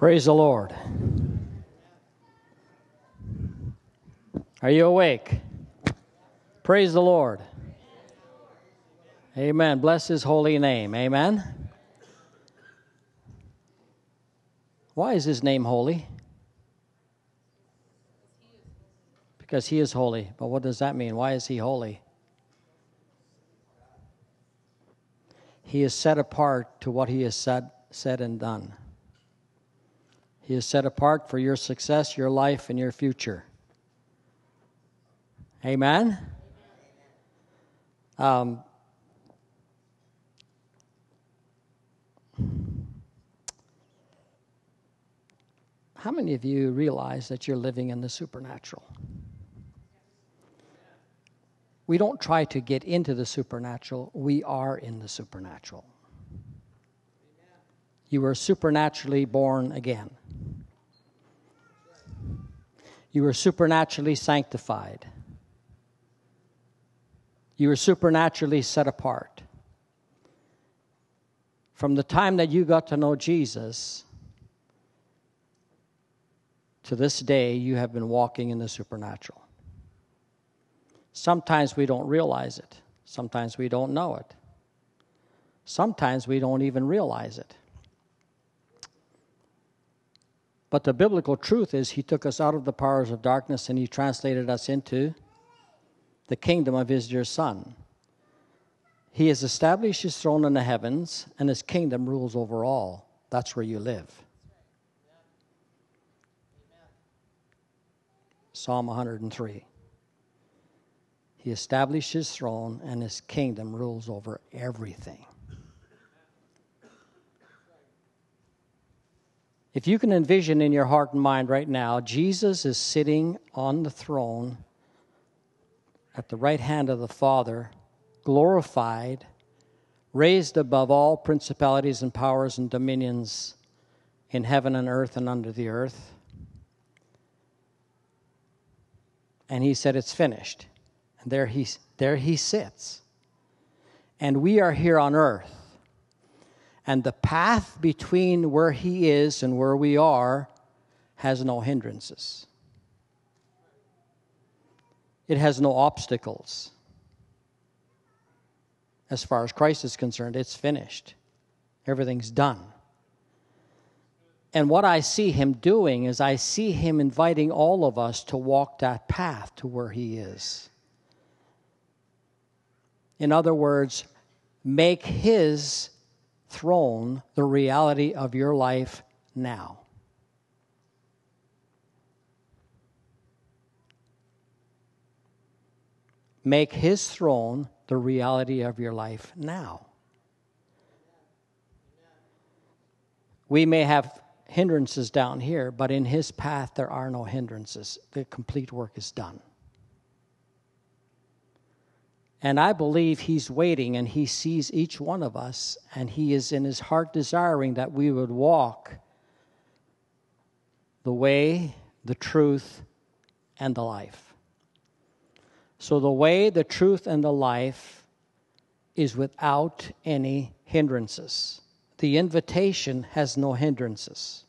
Praise the Lord. Are you awake? Praise the Lord. Amen. Bless his holy name. Amen. Why is his name holy? Because he is holy. But what does that mean? Why is he holy? He is set apart to what he has said, said and done. He is set apart for your success, your life, and your future. Amen? Um, how many of you realize that you're living in the supernatural? We don't try to get into the supernatural, we are in the supernatural. You were supernaturally born again. You were supernaturally sanctified. You were supernaturally set apart. From the time that you got to know Jesus to this day, you have been walking in the supernatural. Sometimes we don't realize it, sometimes we don't know it, sometimes we don't even realize it. But the biblical truth is, He took us out of the powers of darkness and He translated us into the kingdom of His dear Son. He has established His throne in the heavens, and His kingdom rules over all. That's where you live. Psalm 103. He established His throne, and His kingdom rules over everything. If you can envision in your heart and mind right now, Jesus is sitting on the throne at the right hand of the Father, glorified, raised above all principalities and powers and dominions in heaven and earth and under the earth. And he said, It's finished. And there he, there he sits. And we are here on earth and the path between where He is and where we are has no hindrances, it has no obstacles. As far as Christ is concerned, it's finished. Everything's done. And what I see him doing is I see him inviting all of us to walk that path to where he is. In other words, make his throne the reality of your life now. Make his throne the reality of your life now. We may have hindrances down here, but in his path there are no hindrances. The complete work is done. And I believe He's waiting and He sees each one of us, and He is in His heart desiring that we would walk the way, the truth, and the life. So, the way, the truth, and the life is without any hindrances. The invitation has no hindrances.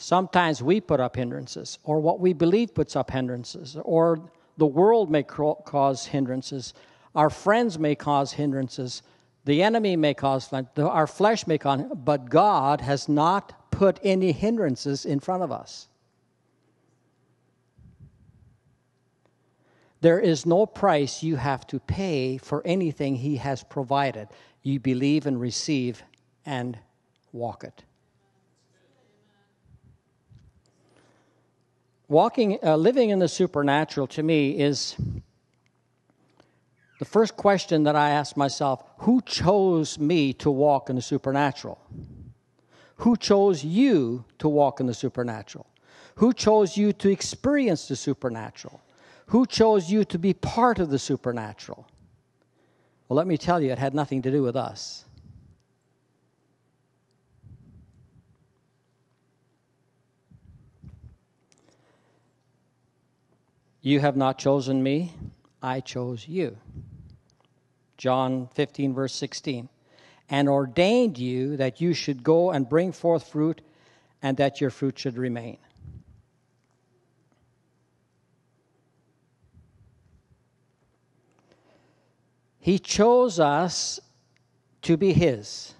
Sometimes we put up hindrances, or what we believe puts up hindrances, or the world may cause hindrances. Our friends may cause hindrances. The enemy may cause, our flesh may cause, but God has not put any hindrances in front of us. There is no price you have to pay for anything He has provided. You believe and receive and walk it. Walking, uh, living in the supernatural to me is the first question that I ask myself who chose me to walk in the supernatural? Who chose you to walk in the supernatural? Who chose you to experience the supernatural? Who chose you to be part of the supernatural? Well, let me tell you, it had nothing to do with us. You have not chosen me, I chose you. John 15, verse 16. and ordained you that you should go and bring forth fruit and that your fruit should remain. He chose us to be His.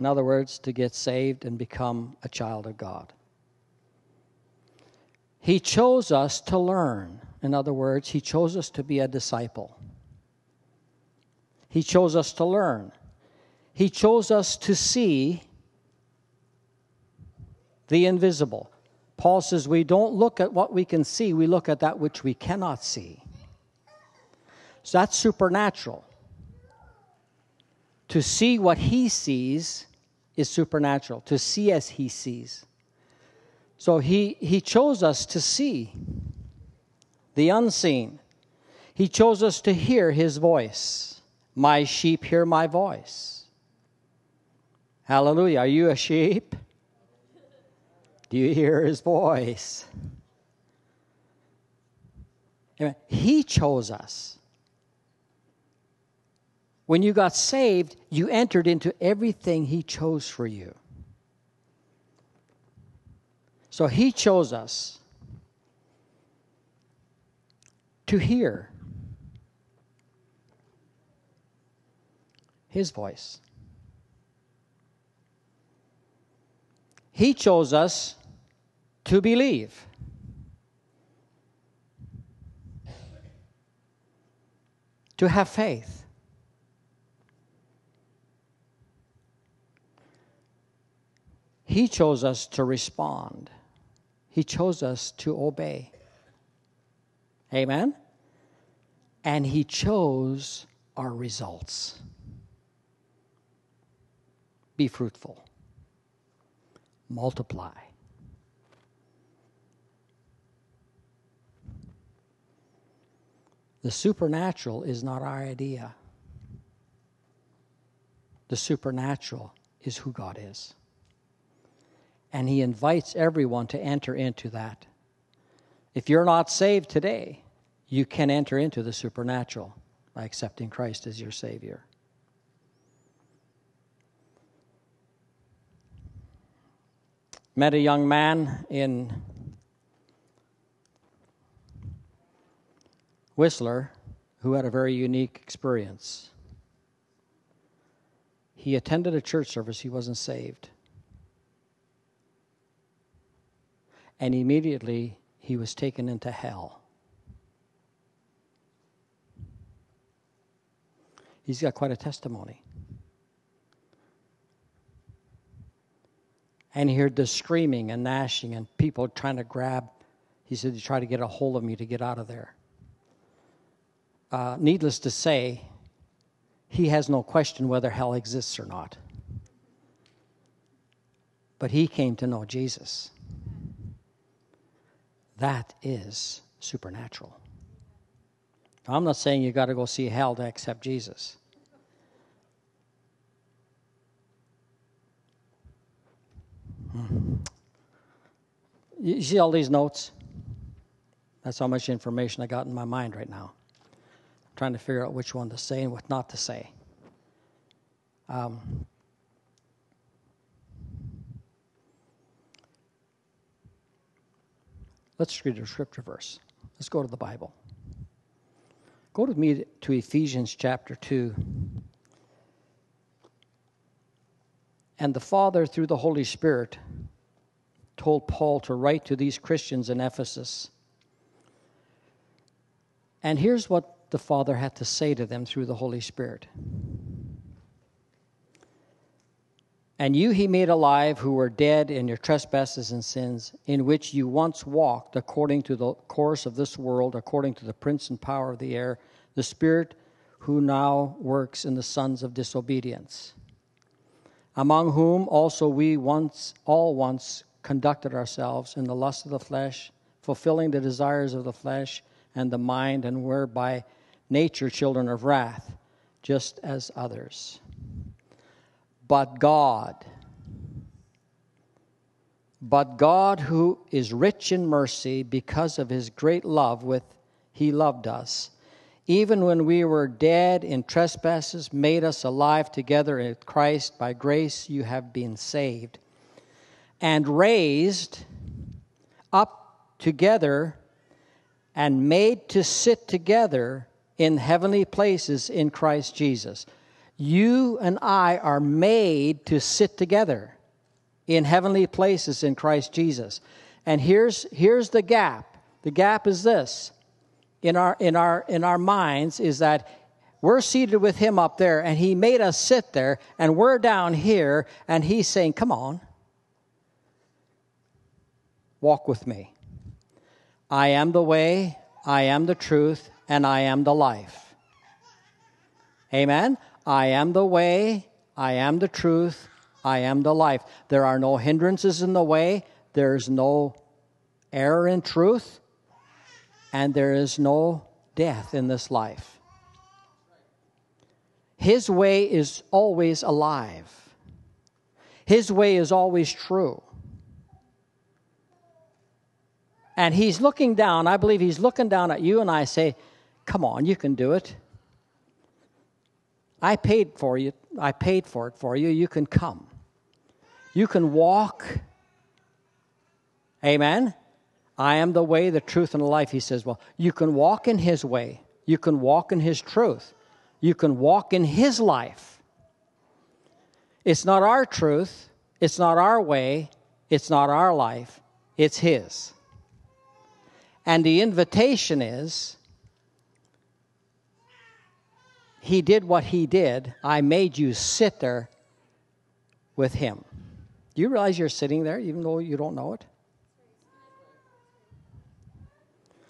In other words, to get saved and become a child of God. He chose us to learn. In other words, He chose us to be a disciple. He chose us to learn. He chose us to see the invisible. Paul says we don't look at what we can see, we look at that which we cannot see. So that's supernatural. To see what he sees is supernatural, to see as he sees. So he, he chose us to see the unseen. He chose us to hear his voice. My sheep hear my voice. Hallelujah. Are you a sheep? Do you hear his voice? He chose us. When you got saved, you entered into everything he chose for you. So he chose us to hear his voice. He chose us to believe. To have faith. He chose us to respond. He chose us to obey. Amen? And He chose our results. Be fruitful, multiply. The supernatural is not our idea. The supernatural is who God is. And He invites everyone to enter into that. If you're not saved today, you can enter into the supernatural by accepting Christ as your Savior. Met a young man in Whistler who had a very unique experience. He attended a church service, he wasn't saved. And immediately he was taken into hell. He's got quite a testimony. And he heard the screaming and gnashing and people trying to grab. He said, He tried to get a hold of me to get out of there uh, needless to say, he has no question whether hell exists or not. But he came to know Jesus. That is supernatural. I'm not saying you got to go see hell to accept Jesus. Hmm. You see all these notes? That's how much information I got in my mind right now trying to figure out which one to say and what not to say. Um, let's read a scripture verse. Let's go to the Bible. Go with me to Ephesians chapter 2. And the Father, through the Holy Spirit, told Paul to write to these Christians in Ephesus. And here's what the Father had to say to them through the Holy Spirit. And you he made alive who were dead in your trespasses and sins, in which you once walked according to the course of this world, according to the prince and power of the air, the Spirit who now works in the sons of disobedience, among whom also we once all once conducted ourselves in the lust of the flesh, fulfilling the desires of the flesh and the mind, and were by nature children of wrath, just as others. But God, but God, who is rich in mercy because of his great love with he loved us, even when we were dead in trespasses, made us alive together in Christ. By grace you have been saved. And raised up together and made to sit together in heavenly places in Christ Jesus. You and I are made to sit together in heavenly places in Christ Jesus. And here's, here's the gap. The gap is this in our, in, our, in our minds is that we're seated with him up there and he made us sit there and we're down here and he's saying, Come on, walk with me. I am the way, I am the truth, and I am the life. Amen? I am the way, I am the truth, I am the life. There are no hindrances in the way, there's no error in truth, and there is no death in this life. His way is always alive. His way is always true. And he's looking down, I believe he's looking down at you and I say, Come on, you can do it. I paid for you. I paid for it for you. You can come. You can walk. Amen. I am the way, the truth, and the life. He says, Well, you can walk in His way, you can walk in His truth, you can walk in His life. It's not our truth, it's not our way, it's not our life, it's His. And the invitation is He did what He did. I made you sit there with Him. Do you realize you're sitting there even though you don't know it?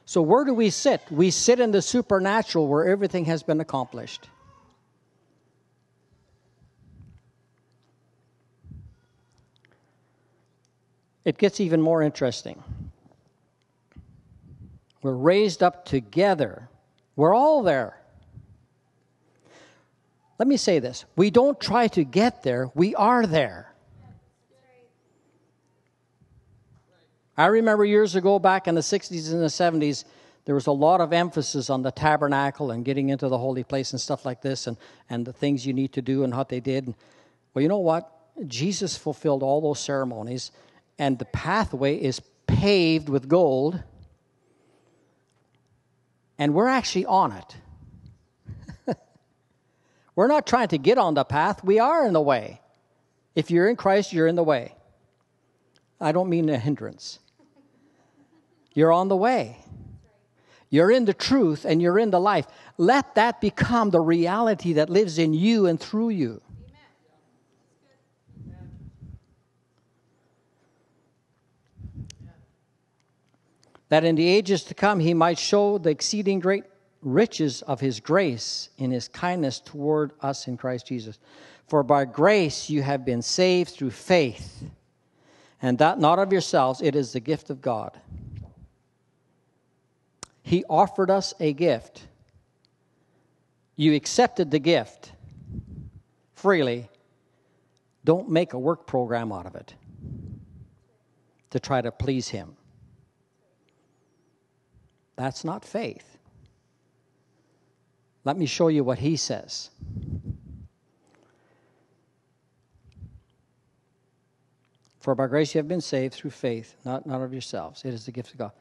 So, where do we sit? We sit in the supernatural where everything has been accomplished. It gets even more interesting. We're raised up together, we're all there. Let me say this we don't try to get there, we are there. I remember years ago, back in the 60s and the 70s, there was a lot of emphasis on the tabernacle and getting into the holy place and stuff like this and, and the things you need to do and what they did. Well, you know what? Jesus fulfilled all those ceremonies, and the pathway is paved with gold, and we're actually on it. We're not trying to get on the path, we are in the way. If you're in Christ, you're in the way. I don't mean a hindrance. You're on the way. You're in the truth and you're in the life. Let that become the reality that lives in you and through you. That in the ages to come he might show the exceeding great riches of his grace in his kindness toward us in Christ Jesus. For by grace you have been saved through faith, and that not of yourselves, it is the gift of God he offered us a gift. You accepted the gift freely. Don't make a work program out of it to try to please Him. That's not faith. Let me show you what He says. For by grace you have been saved through faith, not, not of yourselves. It is the gift of God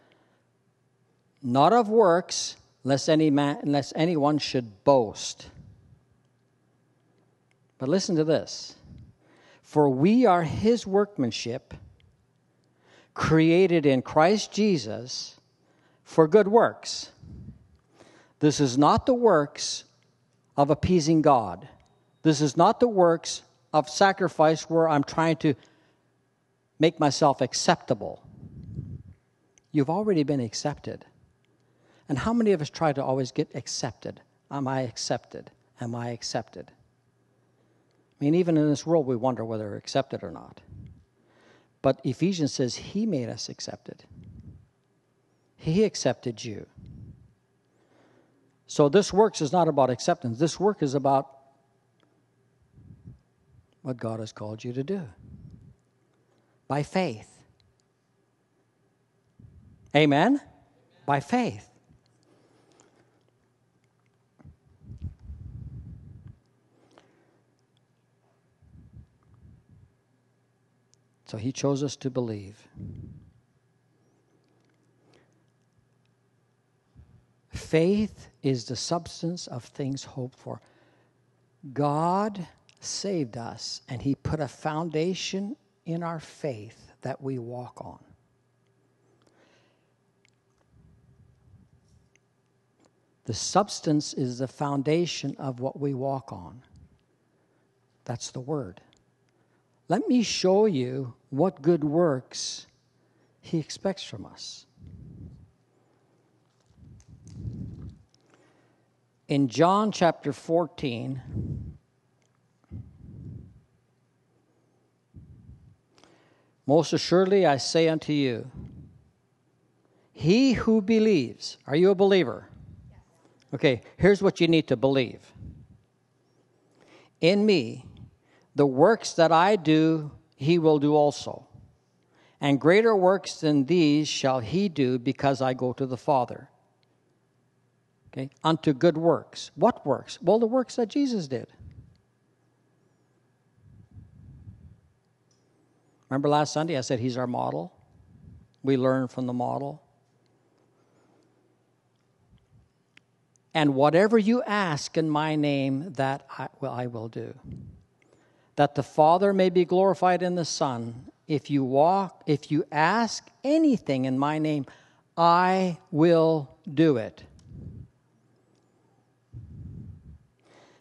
not of works, lest, any man, lest anyone should boast. But listen to this For we are his workmanship, created in Christ Jesus for good works. This is not the works of appeasing God. This is not the works of sacrifice where I'm trying to make myself acceptable. You've already been accepted. And how many of us try to always get accepted? Am I accepted? Am I accepted? I mean, even in this world, we wonder whether we're accepted or not. But Ephesians says He made us accepted, He accepted you. So this works is not about acceptance. This work is about what God has called you to do by faith. Amen? Amen? By faith. So he chose us to believe. Faith is the substance of things hoped for. God saved us, and he put a foundation in our faith that we walk on. The substance is the foundation of what we walk on. That's the word. Let me show you what good works he expects from us. In John chapter 14, most assuredly I say unto you, he who believes, are you a believer? Okay, here's what you need to believe. In me, the works that I do, he will do also. And greater works than these shall he do because I go to the Father. Okay, unto good works. What works? Well, the works that Jesus did. Remember last Sunday I said he's our model? We learn from the model. And whatever you ask in my name, that I, well, I will do. That the Father may be glorified in the Son. If you walk, if you ask anything in my name, I will do it.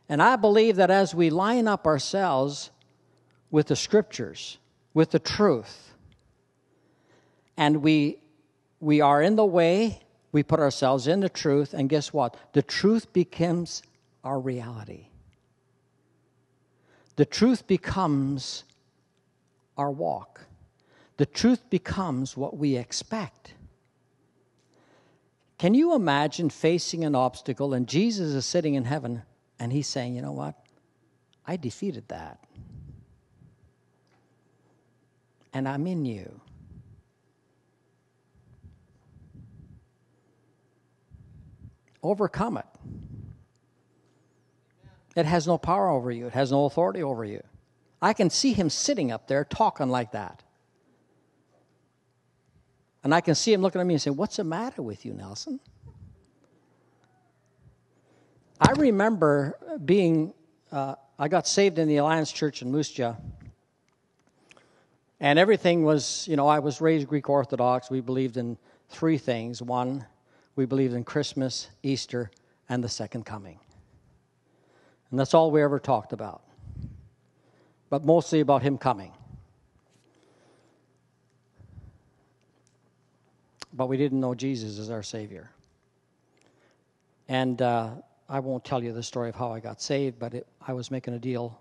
And I believe that as we line up ourselves with the scriptures, with the truth, and we, we are in the way we put ourselves in the truth, and guess what? The truth becomes our reality. The truth becomes our walk. The truth becomes what we expect. Can you imagine facing an obstacle and Jesus is sitting in heaven and he's saying, you know what? I defeated that. And I'm in you. overcome it. It has no power over you, it has no authority over you. I can see him sitting up there talking like that. And I can see him looking at me and saying, What's the matter with you, Nelson? I remember being, uh, I got saved in the Alliance Church in Moose Jaw. And everything was, you know, I was raised Greek Orthodox. We believed in three things. One, we believed in Christmas, Easter, and the second coming. And that's all we ever talked about. But mostly about Him coming. But we didn't know Jesus as our Savior. And uh, I won't tell you the story of how I got saved, but it, I was making a deal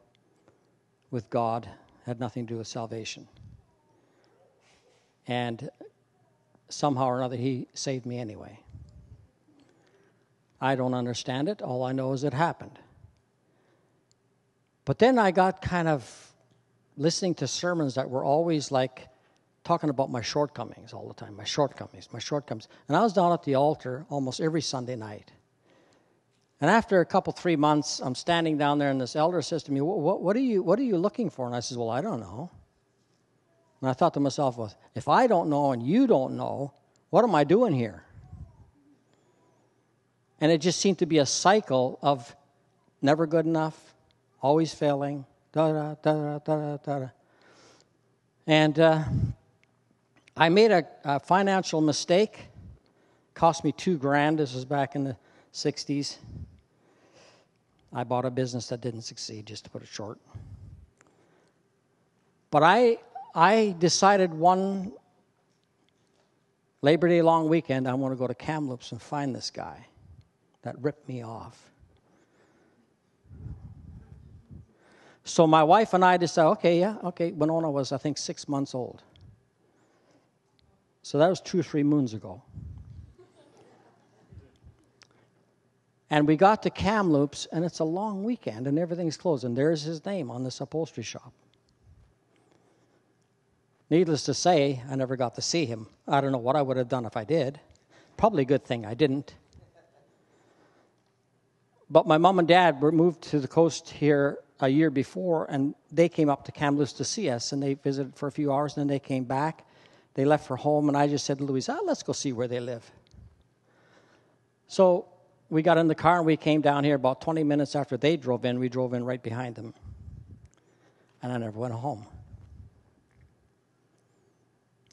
with God, had nothing to do with salvation. And somehow or another, He saved me anyway. I don't understand it. All I know is it happened. But then I got kind of listening to sermons that were always like talking about my shortcomings all the time, my shortcomings, my shortcomings. And I was down at the altar almost every Sunday night. And after a couple, three months, I'm standing down there, and this elder says to me, what, what, are you, what are you looking for? And I says, Well, I don't know. And I thought to myself, well, if I don't know and you don't know, what am I doing here? And it just seemed to be a cycle of never good enough, always failing, da da da da da da. And uh, I made a, a, financial mistake. Cost me two grand. This was back in the 60s. I bought a business that didn't succeed, just to put it short. But I, I decided one Labor Day long weekend, I want to go to Kamloops and find this guy that ripped me off. So my wife and I decided, okay, yeah, okay. Winona was, I think, six months old. So that was two or three moons ago. And we got to Kamloops, and it's a long weekend, and everything's closed. And there's his name on this upholstery shop. Needless to say, I never got to see him. I don't know what I would have done if I did. Probably a good thing I didn't. But my mom and dad were moved to the coast here a year before, and they came up to Kamloops to see us, and they visited for a few hours, and then they came back. They left for home, and I just said to Louise, let's go see where they live. So we got in the car and we came down here about 20 minutes after they drove in. We drove in right behind them. And I never went home.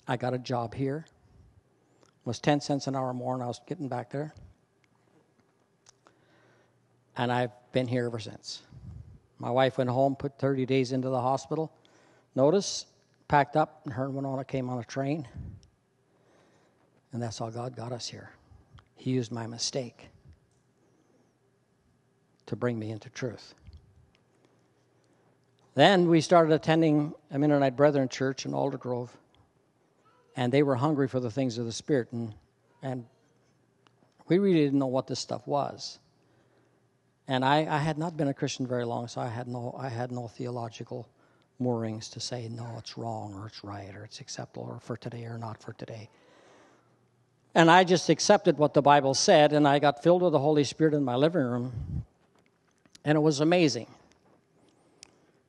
I got a job here. It was 10 cents an hour more, and I was getting back there. And I've been here ever since. My wife went home, put 30 days into the hospital. Notice, packed up, and her and Winona came on a train. And that's how God got us here. He used my mistake to bring me into truth. Then we started attending a Mennonite Brethren church in Aldergrove, and they were hungry for the things of the Spirit, and, and we really didn't know what this stuff was. And I, I had not been a Christian very long, so I had no, I had no theological moorings to say, no, it's wrong, or it's right, or it's acceptable, or for today, or not for today. And I just accepted what the Bible said, and I got filled with the Holy Spirit in my living room. And it was amazing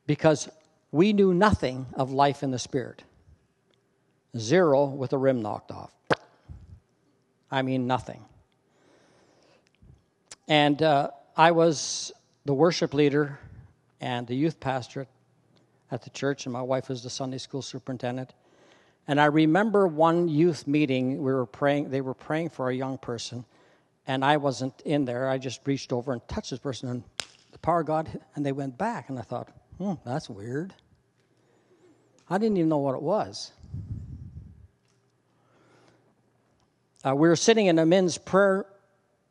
because we knew nothing of life in the Spirit. Zero with the rim knocked off. I mean, nothing. And uh, I was the worship leader and the youth pastor at the church, and my wife was the Sunday school superintendent. And I remember one youth meeting, we were praying, they were praying for a young person, and I wasn't in there. I just reached over and touched this person, and the power of God, and they went back. And I thought, hmm, that's weird. I didn't even know what it was. Uh, we were sitting in a men's prayer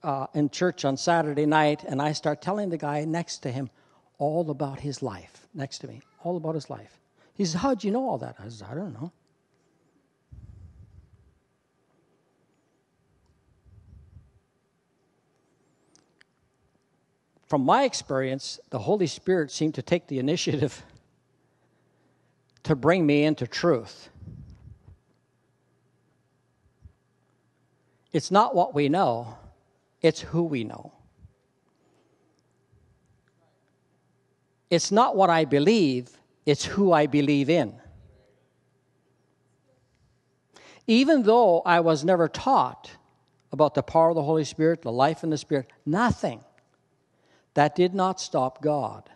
uh, in church on Saturday night, and I start telling the guy next to him all about his life, next to me, all about his life. He says, How'd you know all that? I said, I don't know. From my experience, the Holy Spirit seemed to take the initiative to bring me into truth. It's not what we know, it's who we know. It's not what I believe, it's who I believe in. Even though I was never taught about the power of the Holy Spirit, the life in the Spirit, nothing that did not stop God.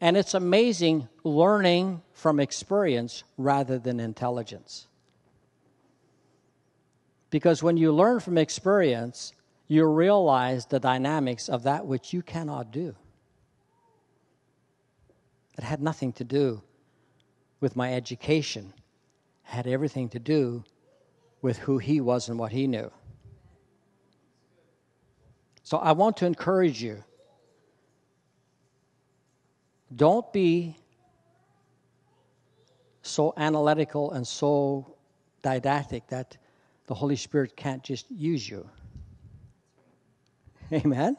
And it's amazing learning from experience rather than intelligence. Because when you learn from experience, you realize the dynamics of that which you cannot do. It had nothing to do with my education, it had everything to do with who he was and what he knew. So I want to encourage you don't be so analytical and so didactic that the Holy Spirit can't just use you. Amen?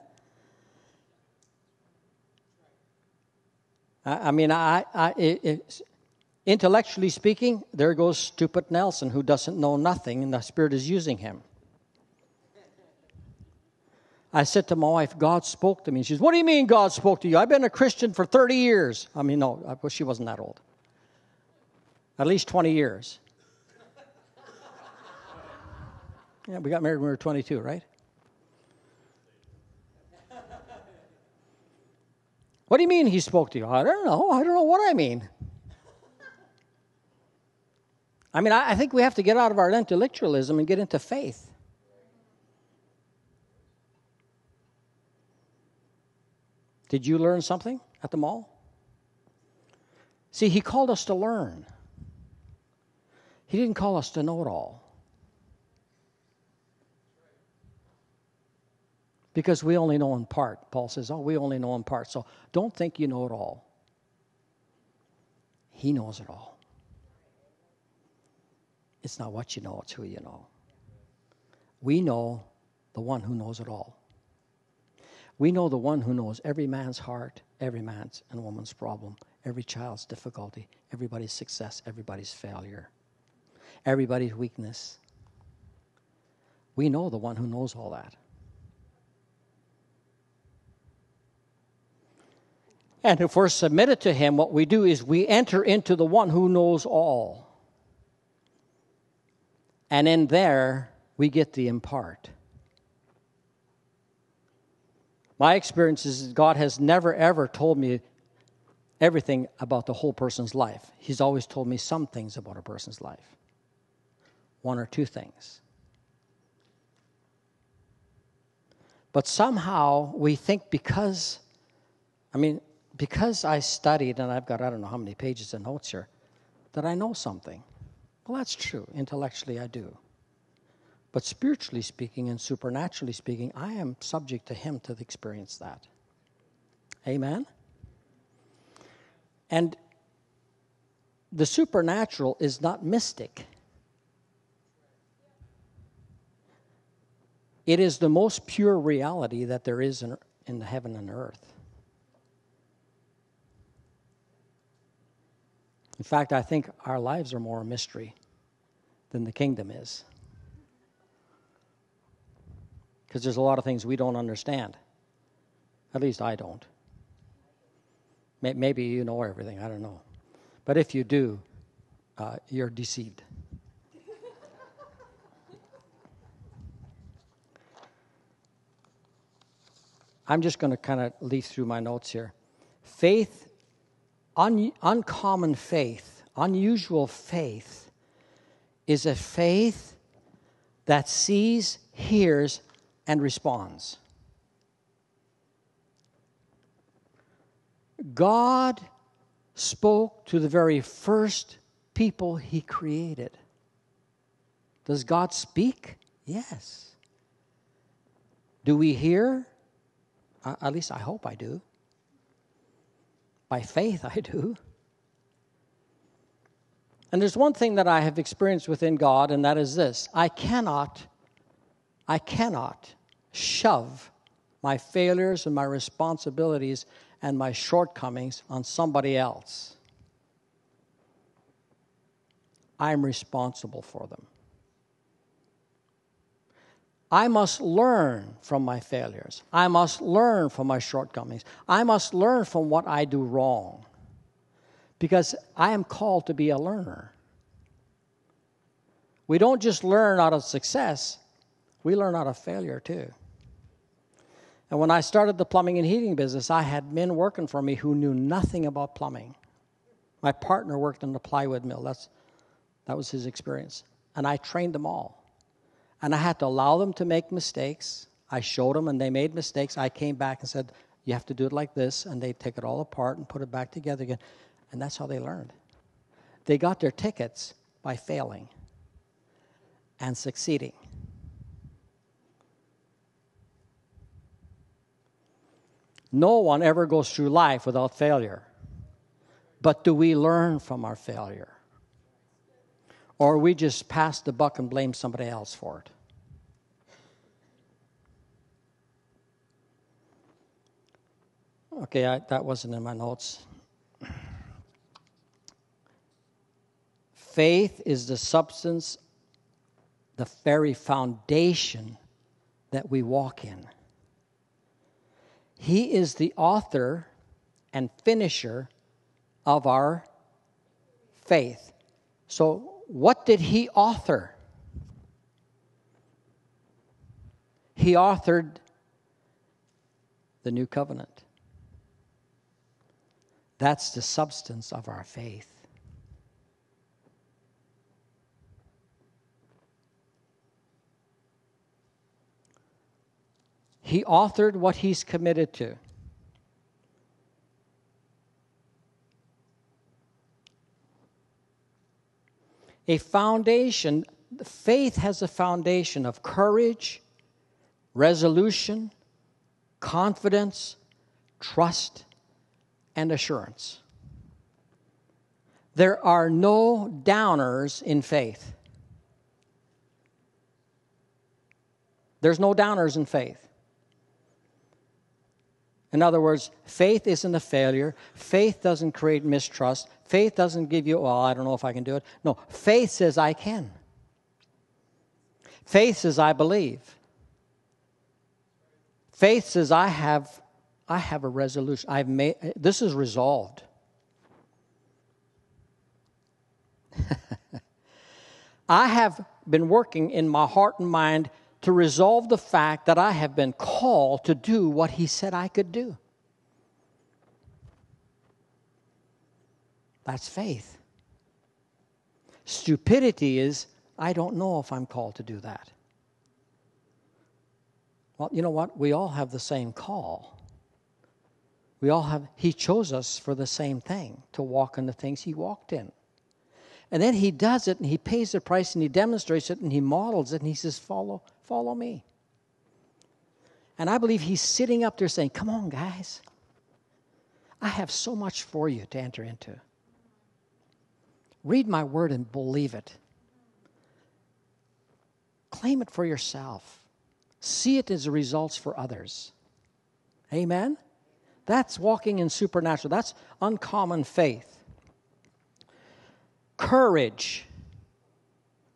I, mean, I, I, it, Intellectually speaking, there goes stupid Nelson who doesn't know nothing and the Spirit is using him. I said to my wife, God spoke to me. She says, What do you mean God spoke to you? I've been a Christian for 30 years. I mean, no, she wasn't that old. At least 20 years. Yeah, we got married when we were 22, right? What do you mean he spoke to you? I don't know. I don't know what I mean. I mean, I, I think we have to get out of our intellectualism and get into faith. Did you learn something at the mall? See, he called us to learn. He didn't call us to know it all. Because we only know in part. Paul says, Oh, we only know in part. So don't think you know it all. He knows it all it's not what you know, it's who you know. We know the one who knows it all. We know the one who knows every man's heart, every man's and woman's problem, every child's difficulty, everybody's success, everybody's failure, everybody's weakness. We know the one who knows all that. And if we're submitted to him, what we do is we enter into the one who knows all. And in there, we get the impart. My experience is God has never, ever told me everything about the whole person's life. He's always told me some things about a person's life, one or two things. But somehow we think because, I mean, because I studied and I've got I don't know how many pages of notes here, that I know something. Well, that's true. Intellectually, I do. But spiritually speaking and supernaturally speaking, I am subject to Him to experience that. Amen? And the supernatural is not mystic. It is the most pure reality that there is in, in heaven and earth. In fact, I think our lives are more a mystery than the kingdom is. Because there's a lot of things we don't understand. At least I don't. Maybe you know everything, I don't know. But if you do, uh, you're deceived. I'm just going to kind of leaf through my notes here. Faith, un- uncommon faith, unusual faith, is a faith that sees, hears, and responds. God spoke to the very first people he created. Does God speak? Yes. Do we hear? Uh, at least I hope I do. By faith, I do. And there's one thing that I have experienced within God, and that is this I cannot, I cannot shove my failures and my responsibilities and my shortcomings on somebody else. I'm responsible for them. I must learn from my failures. I must learn from my shortcomings. I must learn from what I do wrong. Because I am called to be a learner. We don't just learn out of success, we learn out of failure too. And when I started the plumbing and heating business, I had men working for me who knew nothing about plumbing. My partner worked in the plywood mill. That's, that was his experience. And I trained them all. And I had to allow them to make mistakes. I showed them, and they made mistakes. I came back and said, You have to do it like this. And they take it all apart and put it back together again. And that's how they learned. They got their tickets by failing and succeeding. No one ever goes through life without failure. But do we learn from our failure? Or we just pass the buck and blame somebody else for it? Okay, I, that wasn't in my notes. Faith is the substance, the very foundation that we walk in. He is the author and finisher of our faith. So, what did he author? He authored the new covenant. That's the substance of our faith. He authored what he's committed to. A foundation, faith has a foundation of courage, resolution, confidence, trust, and assurance. There are no downers in faith. There's no downers in faith. In other words, faith isn't a failure. Faith doesn't create mistrust. Faith doesn't give you, well, I don't know if I can do it. No, faith says I can. Faith says I believe. Faith says I have I have a resolution. I've made this is resolved. I have been working in my heart and mind to resolve the fact that I have been called to do what He said I could do. That's faith. Stupidity is, I don't know if I'm called to do that. Well, you know what? We all have the same call. We all have, He chose us for the same thing to walk in the things He walked in. And then he does it and he pays the price and he demonstrates it and he models it and he says, Follow, follow me. And I believe he's sitting up there saying, Come on, guys. I have so much for you to enter into. Read my word and believe it. Claim it for yourself. See it as results for others. Amen? That's walking in supernatural. That's uncommon faith courage,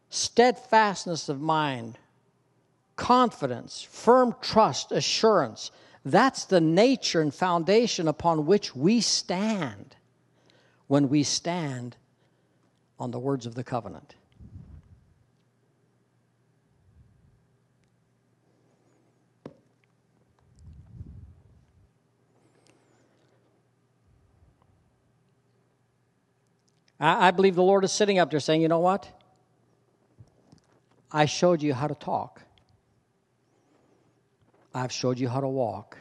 steadfastness of mind, confidence, firm trust, assurance. That's the nature and foundation upon which we stand when we stand on the words of the covenant. I, believe the Lord is sitting up there saying, you know what? I showed you how to talk. I've showed you how to walk.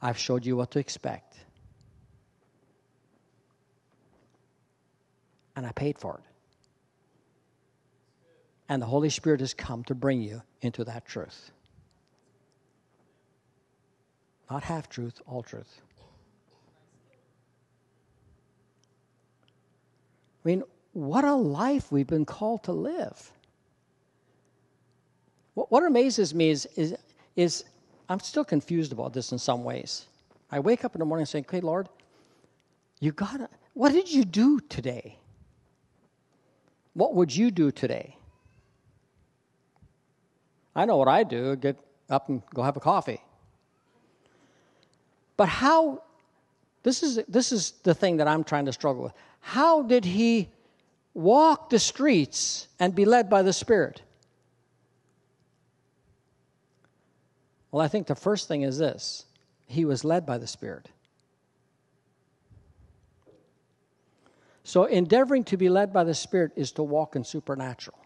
I've showed you what to expect. And I paid for it. And the Holy Spirit has come to bring you into that truth. Not half truth, all truth. I mean, what a life we've been called to live. What, amazes me is, is, is I'm still confused about this in some ways. I wake up in the morning saying, okay, Lord, you gotta, what did you do today? What would you do today? I know what I do get up and go have a coffee. But how, this is, this is the thing that I'm trying to struggle with. How did he walk the streets and be led by the Spirit? Well, I think the first thing is this he was led by the Spirit. So, endeavoring to be led by the Spirit is to walk in supernatural.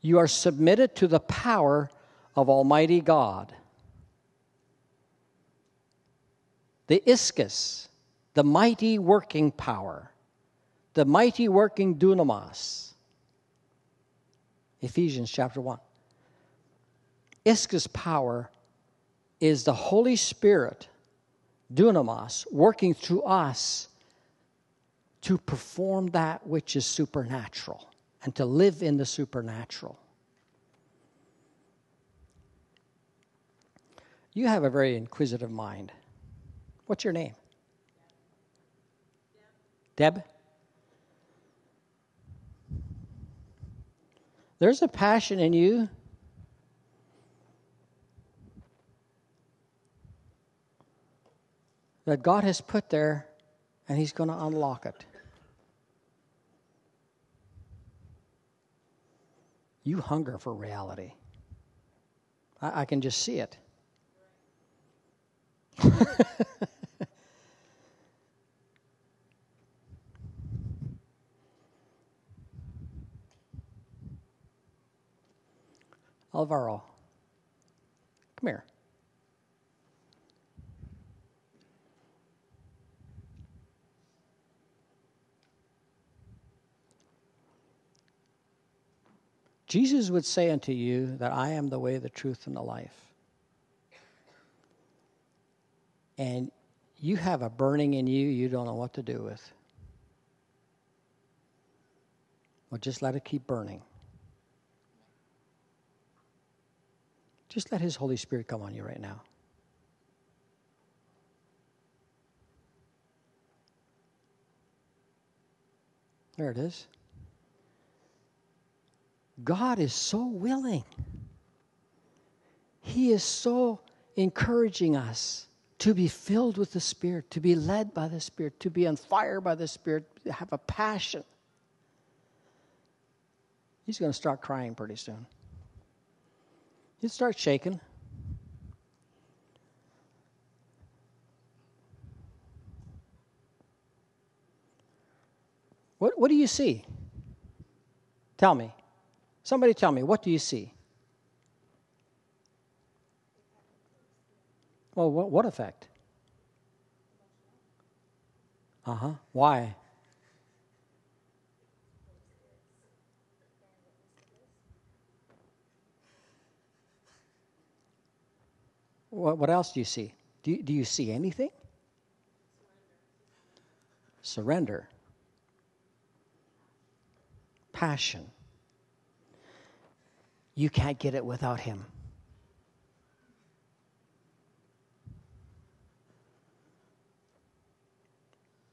You are submitted to the power of Almighty God. The ischus, the mighty working power, the mighty working dunamis. Ephesians chapter 1. Ischus power is the Holy Spirit, dunamis, working through us to perform that which is supernatural and to live in the supernatural. You have a very inquisitive mind. What's your name? Deb? There's a passion in you. That God has put there, and He's going to unlock it. You hunger for reality. I, I can just see it. Alvaro, come here. Jesus would say unto you that I am the way, the truth, and the life. And you have a burning in you you don't know what to do with. Well, just let it keep burning. Just let His Holy Spirit come on you right now. There it is. God is so willing. He is so encouraging us to be filled with the Spirit, to be led by the Spirit, to be on fire by the Spirit, to have a passion. He's going to start crying pretty soon. He'll start shaking. What, what do you see? Tell me. Somebody tell me, what do you see? Well, what, what effect? Uh huh. Why? What, what else do you see? Do you, do you see anything? Surrender. Passion. You can't get it without Him.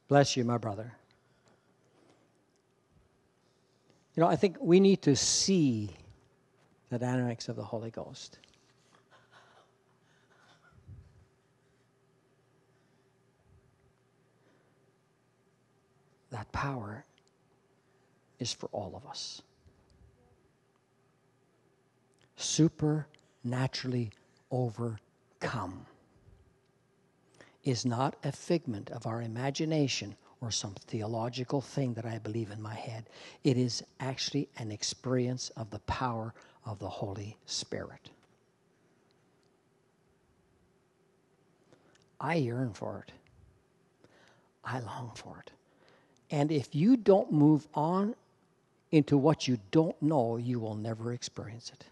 Bless you, my brother. You know, I think we need to see the dynamics of the Holy Ghost. That power is for all of us. Supernaturally overcome is not a figment of our imagination or some theological thing that I believe in my head. It is actually an experience of the power of the Holy Spirit. I yearn for it. I long for it. And if you don't move on into what you don't know, you will never experience it.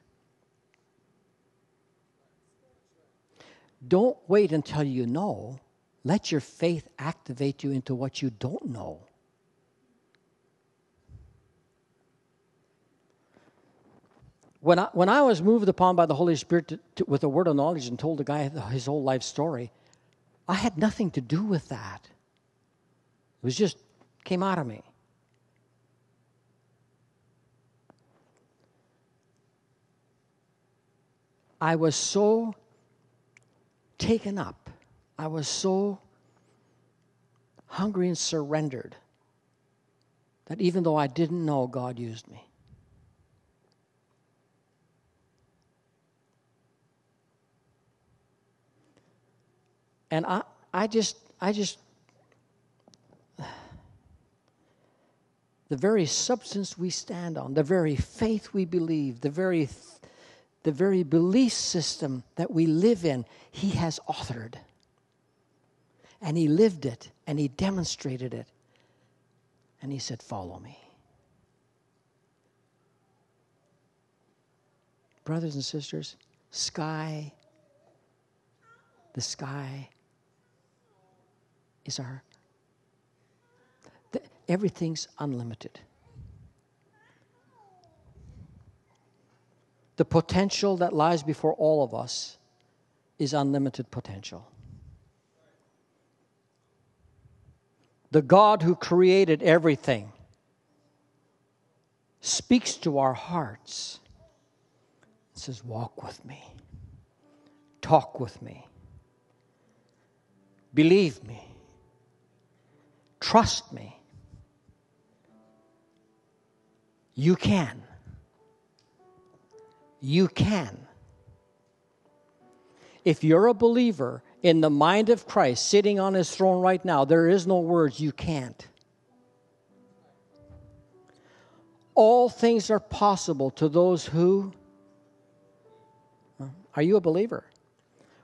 Don't wait until you know. Let your faith activate you into what you don't know. When I, when I was moved upon by the Holy Spirit to, to, with a word of knowledge and told the guy his whole life story, I had nothing to do with that. It was just came out of me. I was so taken up. I was so hungry and surrendered that even though I didn't know, God used me. And I, I just, I just, the very substance we stand on, the very faith we believe, the very the very belief system that we live in, he has authored. And he lived it and he demonstrated it. And he said, Follow me. Brothers and sisters, sky, the sky is our, the, everything's unlimited. The potential that lies before all of us is unlimited potential. The God who created everything speaks to our hearts and says, Walk with me, talk with me, believe me, trust me. You can you can. If you're a believer in the mind of Christ sitting on his throne right now, there is no words you can't. All things are possible to those who. Are you a believer?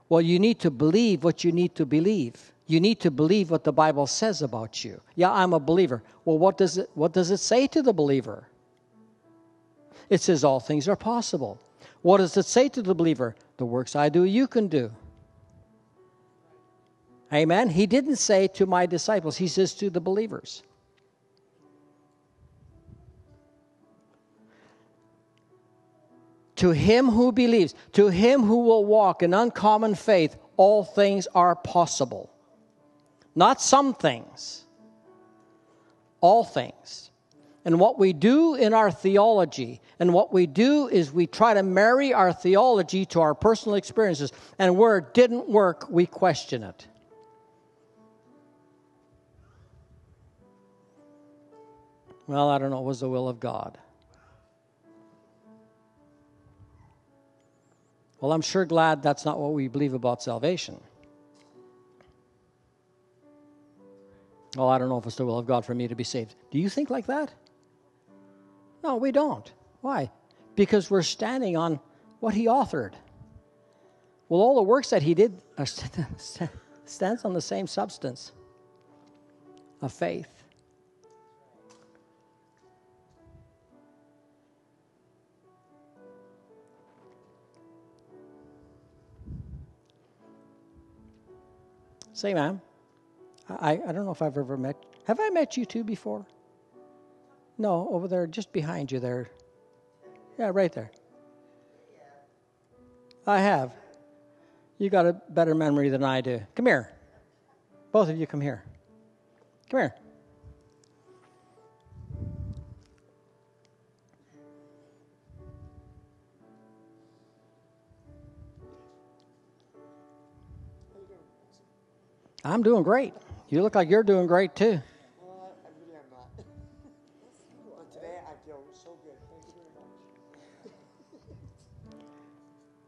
Well, you need to believe what you need to believe. You need to believe what the Bible says about you. Yeah, I'm a believer. Well, what does it, what does it say to the believer? It says all things are possible. What does it say to the believer? The works I do, you can do. Amen. He didn't say to my disciples, he says to the believers. To him who believes, to him who will walk in uncommon faith, all things are possible. Not some things, all things. And what we do in our theology, and what we do is we try to marry our theology to our personal experiences. And where it didn't work, we question it. Well, I don't know, it was the will of God. Well, I'm sure glad that's not what we believe about salvation. Well, I don't know if it's the will of God for me to be saved. Do you think like that? No, we don't. Why? Because we're standing on what he authored. Well, all the works that he did uh, stands on the same substance of faith. Say, ma'am. I, I don't know if I've ever met. Have I met you two before? No, over there, just behind you there. Yeah, right there. I have. You got a better memory than I do. Come here. Both of you come here. Come here. I'm doing great. You look like you're doing great too.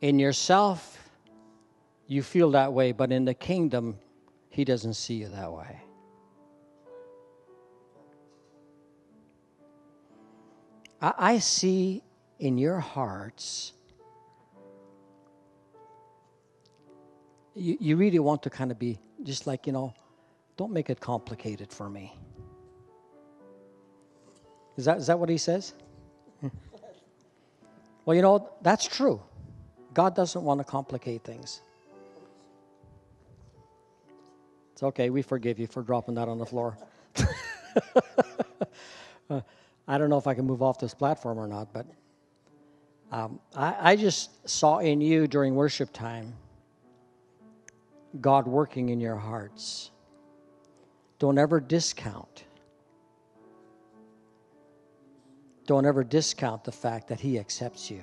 In yourself, you feel that way, but in the kingdom, He doesn't see you that way. I, I see in your hearts, you, you really want to kind of be just like, you know, don't make it complicated for me. Is that, is that what he says? Hmm. well, you know, that's true. God doesn't want to complicate things. It's okay, we forgive you for dropping that on the floor. uh, I don't know if I can move off this platform or not, but um, I, I just saw in you during worship time God working in your hearts. Don't ever discount. Don't ever discount the fact that He accepts you.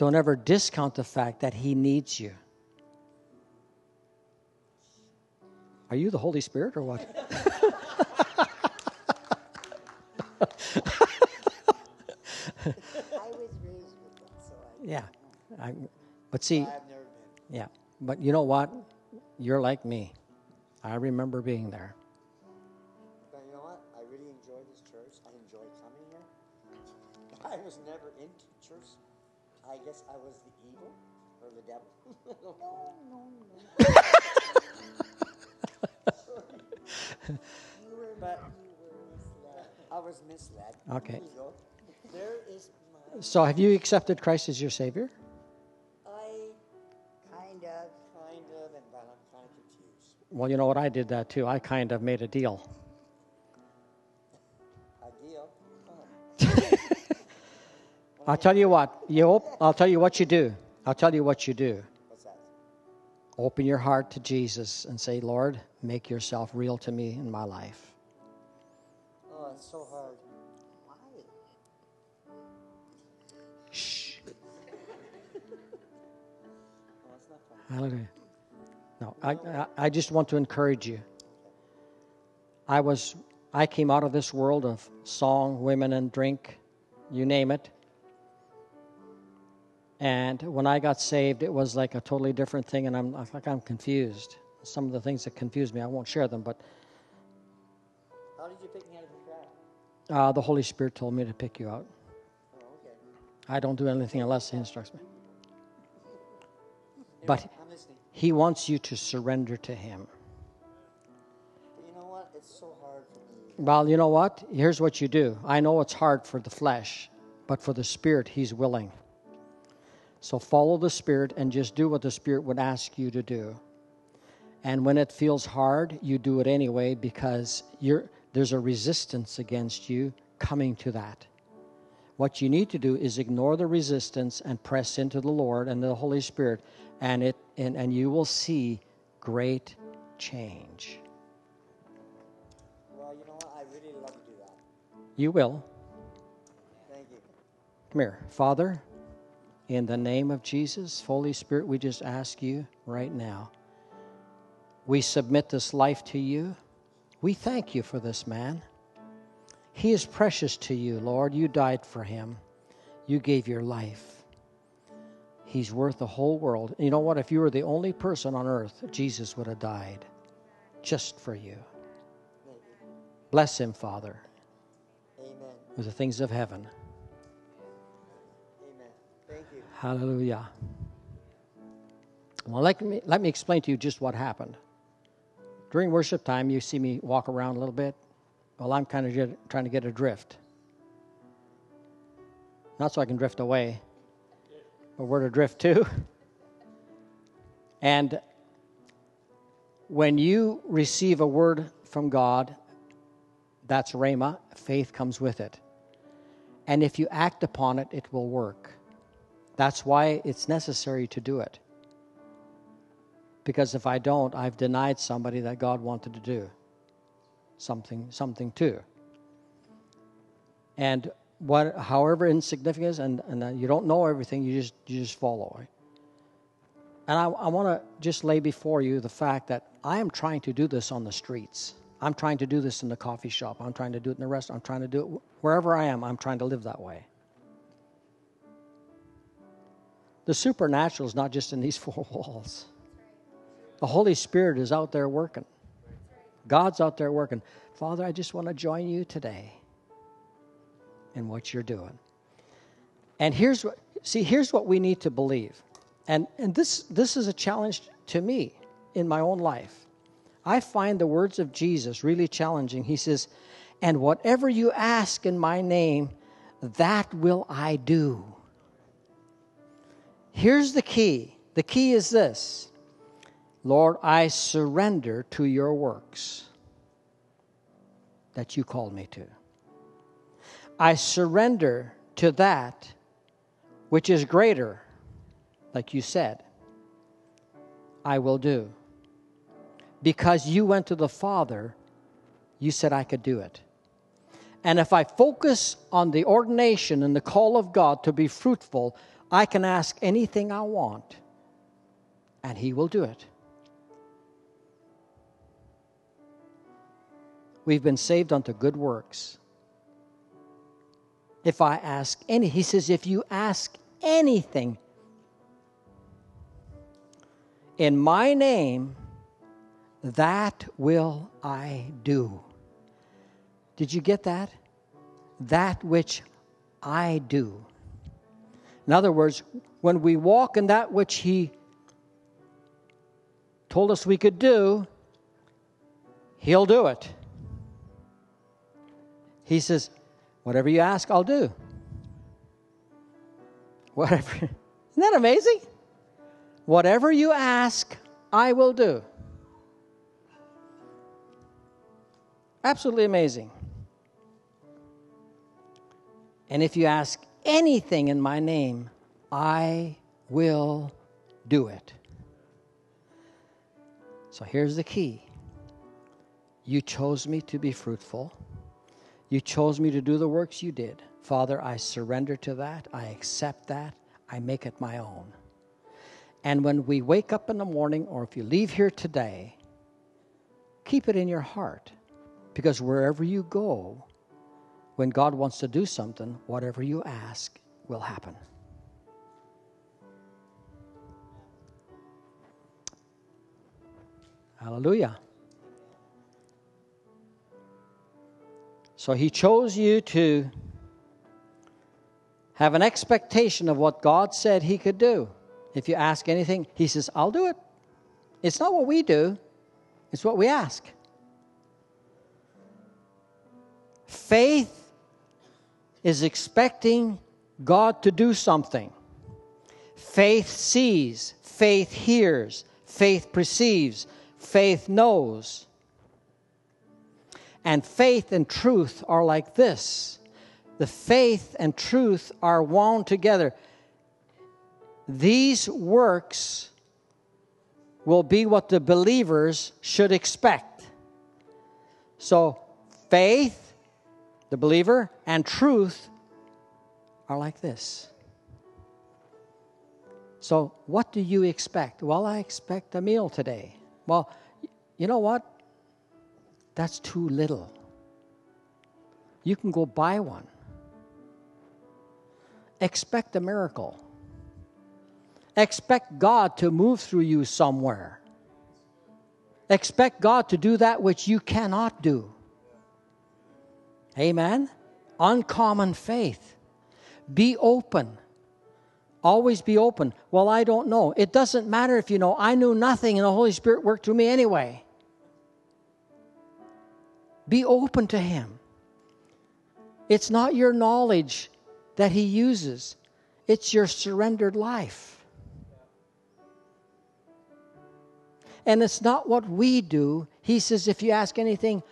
Don't ever discount the fact that He needs you. Are you the Holy Spirit or what? I was raised with that, so I. yeah. I, but see, I've never been. yeah. But you know what? You're like me. I remember being there. But you know what? I really enjoy this church. I enjoy coming here. I was never into church. I guess I was the evil or the devil. no, no, no. you were, but you were misled. I was misled. Okay. There you go. There is my. So, have you accepted Christ as your Savior? I kind of, kind of, and but I'm kind of confused. Well, you know what? I did that too. I kind of made a deal. I'll tell you what. You op- I'll tell you what you do. I'll tell you what you do. What's that? Open your heart to Jesus and say, Lord, make yourself real to me in my life. Oh, it's so hard. Why? Shh. It's not fun. Hallelujah. No, I, I, I just want to encourage you. I was, I came out of this world of song, women, and drink, you name it. And when I got saved, it was like a totally different thing, and I'm I think I'm confused. Some of the things that confuse me, I won't share them, but How did you pick me out of the crowd? uh, the Holy Spirit told me to pick you out. Oh, okay. I don't do anything unless He instructs me. But He wants you to surrender to Him. You know what? It's so hard for me. Well, you know what? Here's what you do. I know it's hard for the flesh, but for the Spirit, He's willing. So follow the Spirit and just do what the Spirit would ask you to do. And when it feels hard, you do it anyway because you're, there's a resistance against you coming to that. What you need to do is ignore the resistance and press into the Lord and the Holy Spirit, and, it, and, and you will see great change. Well, you know what? I really love to do that. You will. Thank you. Come here. Father, in the name of Jesus, Holy Spirit, we just ask you right now. We submit this life to you. We thank you for this man. He is precious to you, Lord. You died for him, you gave your life. He's worth the whole world. You know what? If you were the only person on earth, Jesus would have died just for you. Bless him, Father, Amen. with the things of heaven. Hallelujah. Well, let me, let me explain to you just what happened. During worship time, you see me walk around a little bit. Well, I'm kind of trying to get adrift. Not so I can drift away, but where to drift to. And when you receive a word from God, that's Rhema, faith comes with it. And if you act upon it, it will work. That's why it's necessary to do it. Because if I don't, I've denied somebody that God wanted to do something something to. And what however insignificant and, and uh, you don't know everything, you just you just follow. And I, I want to just lay before you the fact that I am trying to do this on the streets. I'm trying to do this in the coffee shop. I'm trying to do it in the restaurant. I'm trying to do it wherever I am. I'm trying to live that way. The supernatural is not just in these four walls. The Holy Spirit is out there working. God's out there working. Father, I just want to join you today in what you're doing. And here's what see, here's what we need to believe. And and this this is a challenge to me in my own life. I find the words of Jesus really challenging. He says, And whatever you ask in my name, that will I do. Here's the key the key is this Lord, I surrender to your works that you called me to. I surrender to that which is greater, like you said, I will do. Because you went to the Father, you said I could do it. And if I focus on the ordination and the call of God to be fruitful, I can ask anything I want, and He will do it. We've been saved unto good works. If I ask any, He says, if you ask anything in my name, that will I do. Did you get that? That which I do. In other words, when we walk in that which He told us we could do, He'll do it. He says, Whatever you ask, I'll do. Whatever. Isn't that amazing? Whatever you ask, I will do. Absolutely amazing. And if you ask anything in my name, I will do it. So here's the key you chose me to be fruitful, you chose me to do the works you did. Father, I surrender to that, I accept that, I make it my own. And when we wake up in the morning, or if you leave here today, keep it in your heart. Because wherever you go, when God wants to do something, whatever you ask will happen. Hallelujah. So he chose you to have an expectation of what God said he could do. If you ask anything, he says, I'll do it. It's not what we do, it's what we ask. Faith is expecting God to do something. Faith sees, faith hears, faith perceives, faith knows. And faith and truth are like this the faith and truth are wound together. These works will be what the believers should expect. So, faith, the believer, and truth are like this. So, what do you expect? Well, I expect a meal today. Well, you know what? That's too little. You can go buy one. Expect a miracle. Expect God to move through you somewhere. Expect God to do that which you cannot do. Amen? Uncommon faith. Be open. Always be open. Well, I don't know. It doesn't matter if you know. I knew nothing and the Holy Spirit worked through me anyway. Be open to Him. It's not your knowledge that He uses, it's your surrendered life. And it's not what we do. He says, if you ask anything,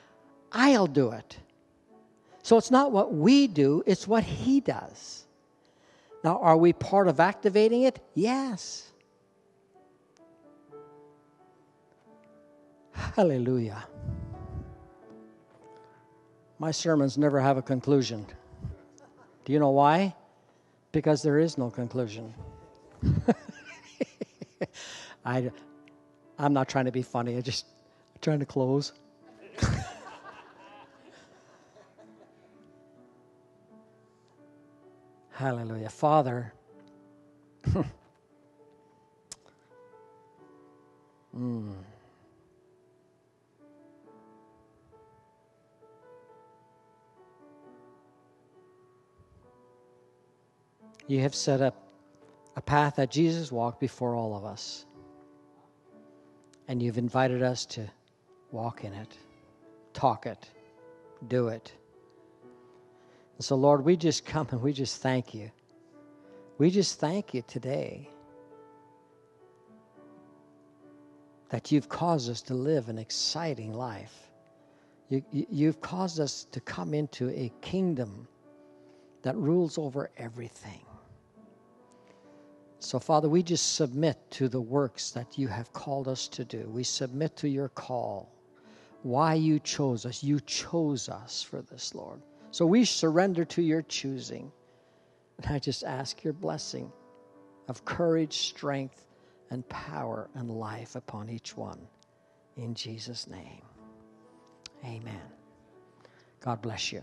I'll do it. So it's not what we do, it's what He does. Now, are we part of activating it? Yes. Hallelujah. My sermons never have a conclusion. Do you know why? Because there is no conclusion. I, I'm not trying to be funny. I'm just trying to close. Hallelujah. Father, mm. You have set up a path that Jesus walked before all of us and you've invited us to walk in it, talk it, do it. And so, Lord, we just come and we just thank you. We just thank you today that you've caused us to live an exciting life. You, you've caused us to come into a kingdom that rules over everything. So, Father, we just submit to the works that you have called us to do. We submit to your call. Why you chose us. You chose us for this, Lord. So we surrender to your choosing. And I just ask your blessing of courage, strength, and power and life upon each one. In Jesus' name. Amen. God bless you.